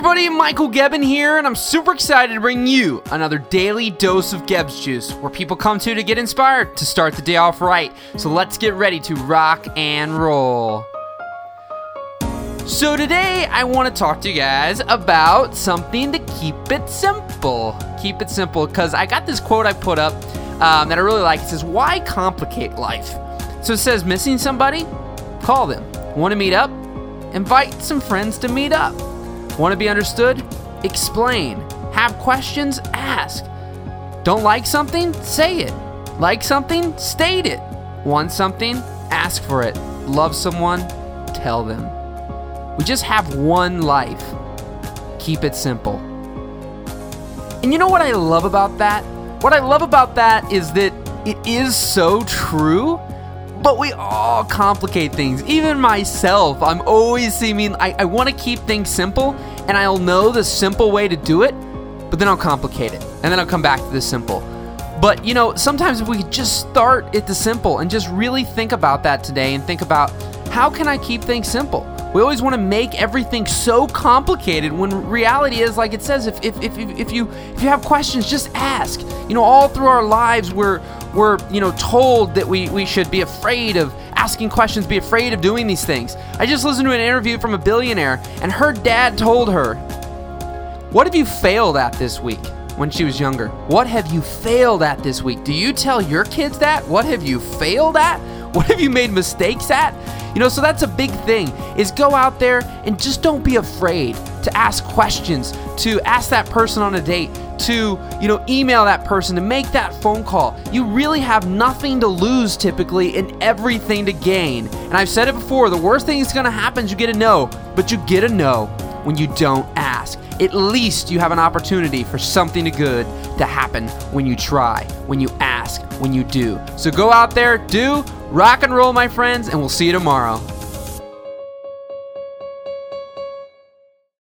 everybody, Michael Gebbin here, and I'm super excited to bring you another daily dose of Gebbs Juice, where people come to to get inspired to start the day off right. So let's get ready to rock and roll. So today I want to talk to you guys about something to keep it simple. Keep it simple, because I got this quote I put up um, that I really like. It says, "Why complicate life?" So it says, "Missing somebody? Call them. Want to meet up? Invite some friends to meet up." Want to be understood? Explain. Have questions? Ask. Don't like something? Say it. Like something? State it. Want something? Ask for it. Love someone? Tell them. We just have one life. Keep it simple. And you know what I love about that? What I love about that is that it is so true but we all complicate things. Even myself, I'm always seeming, I, I want to keep things simple, and I'll know the simple way to do it, but then I'll complicate it, and then I'll come back to the simple. But you know, sometimes if we just start at the simple and just really think about that today and think about how can I keep things simple? We always want to make everything so complicated when reality is like it says if, if, if, if you if you have questions just ask. You know, all through our lives we're we're, you know, told that we, we should be afraid of asking questions, be afraid of doing these things. I just listened to an interview from a billionaire and her dad told her, "What have you failed at this week?" when she was younger. What have you failed at this week? Do you tell your kids that? What have you failed at? What have you made mistakes at? You know, so that's a big thing is go out there and just don't be afraid to ask questions, to ask that person on a date, to, you know, email that person, to make that phone call. You really have nothing to lose typically and everything to gain. And I've said it before, the worst thing that's going to happen is you get a no, but you get a no when you don't ask. At least you have an opportunity for something good to happen when you try, when you ask, when you do. So go out there, do, Rock and roll, my friends, and we'll see you tomorrow.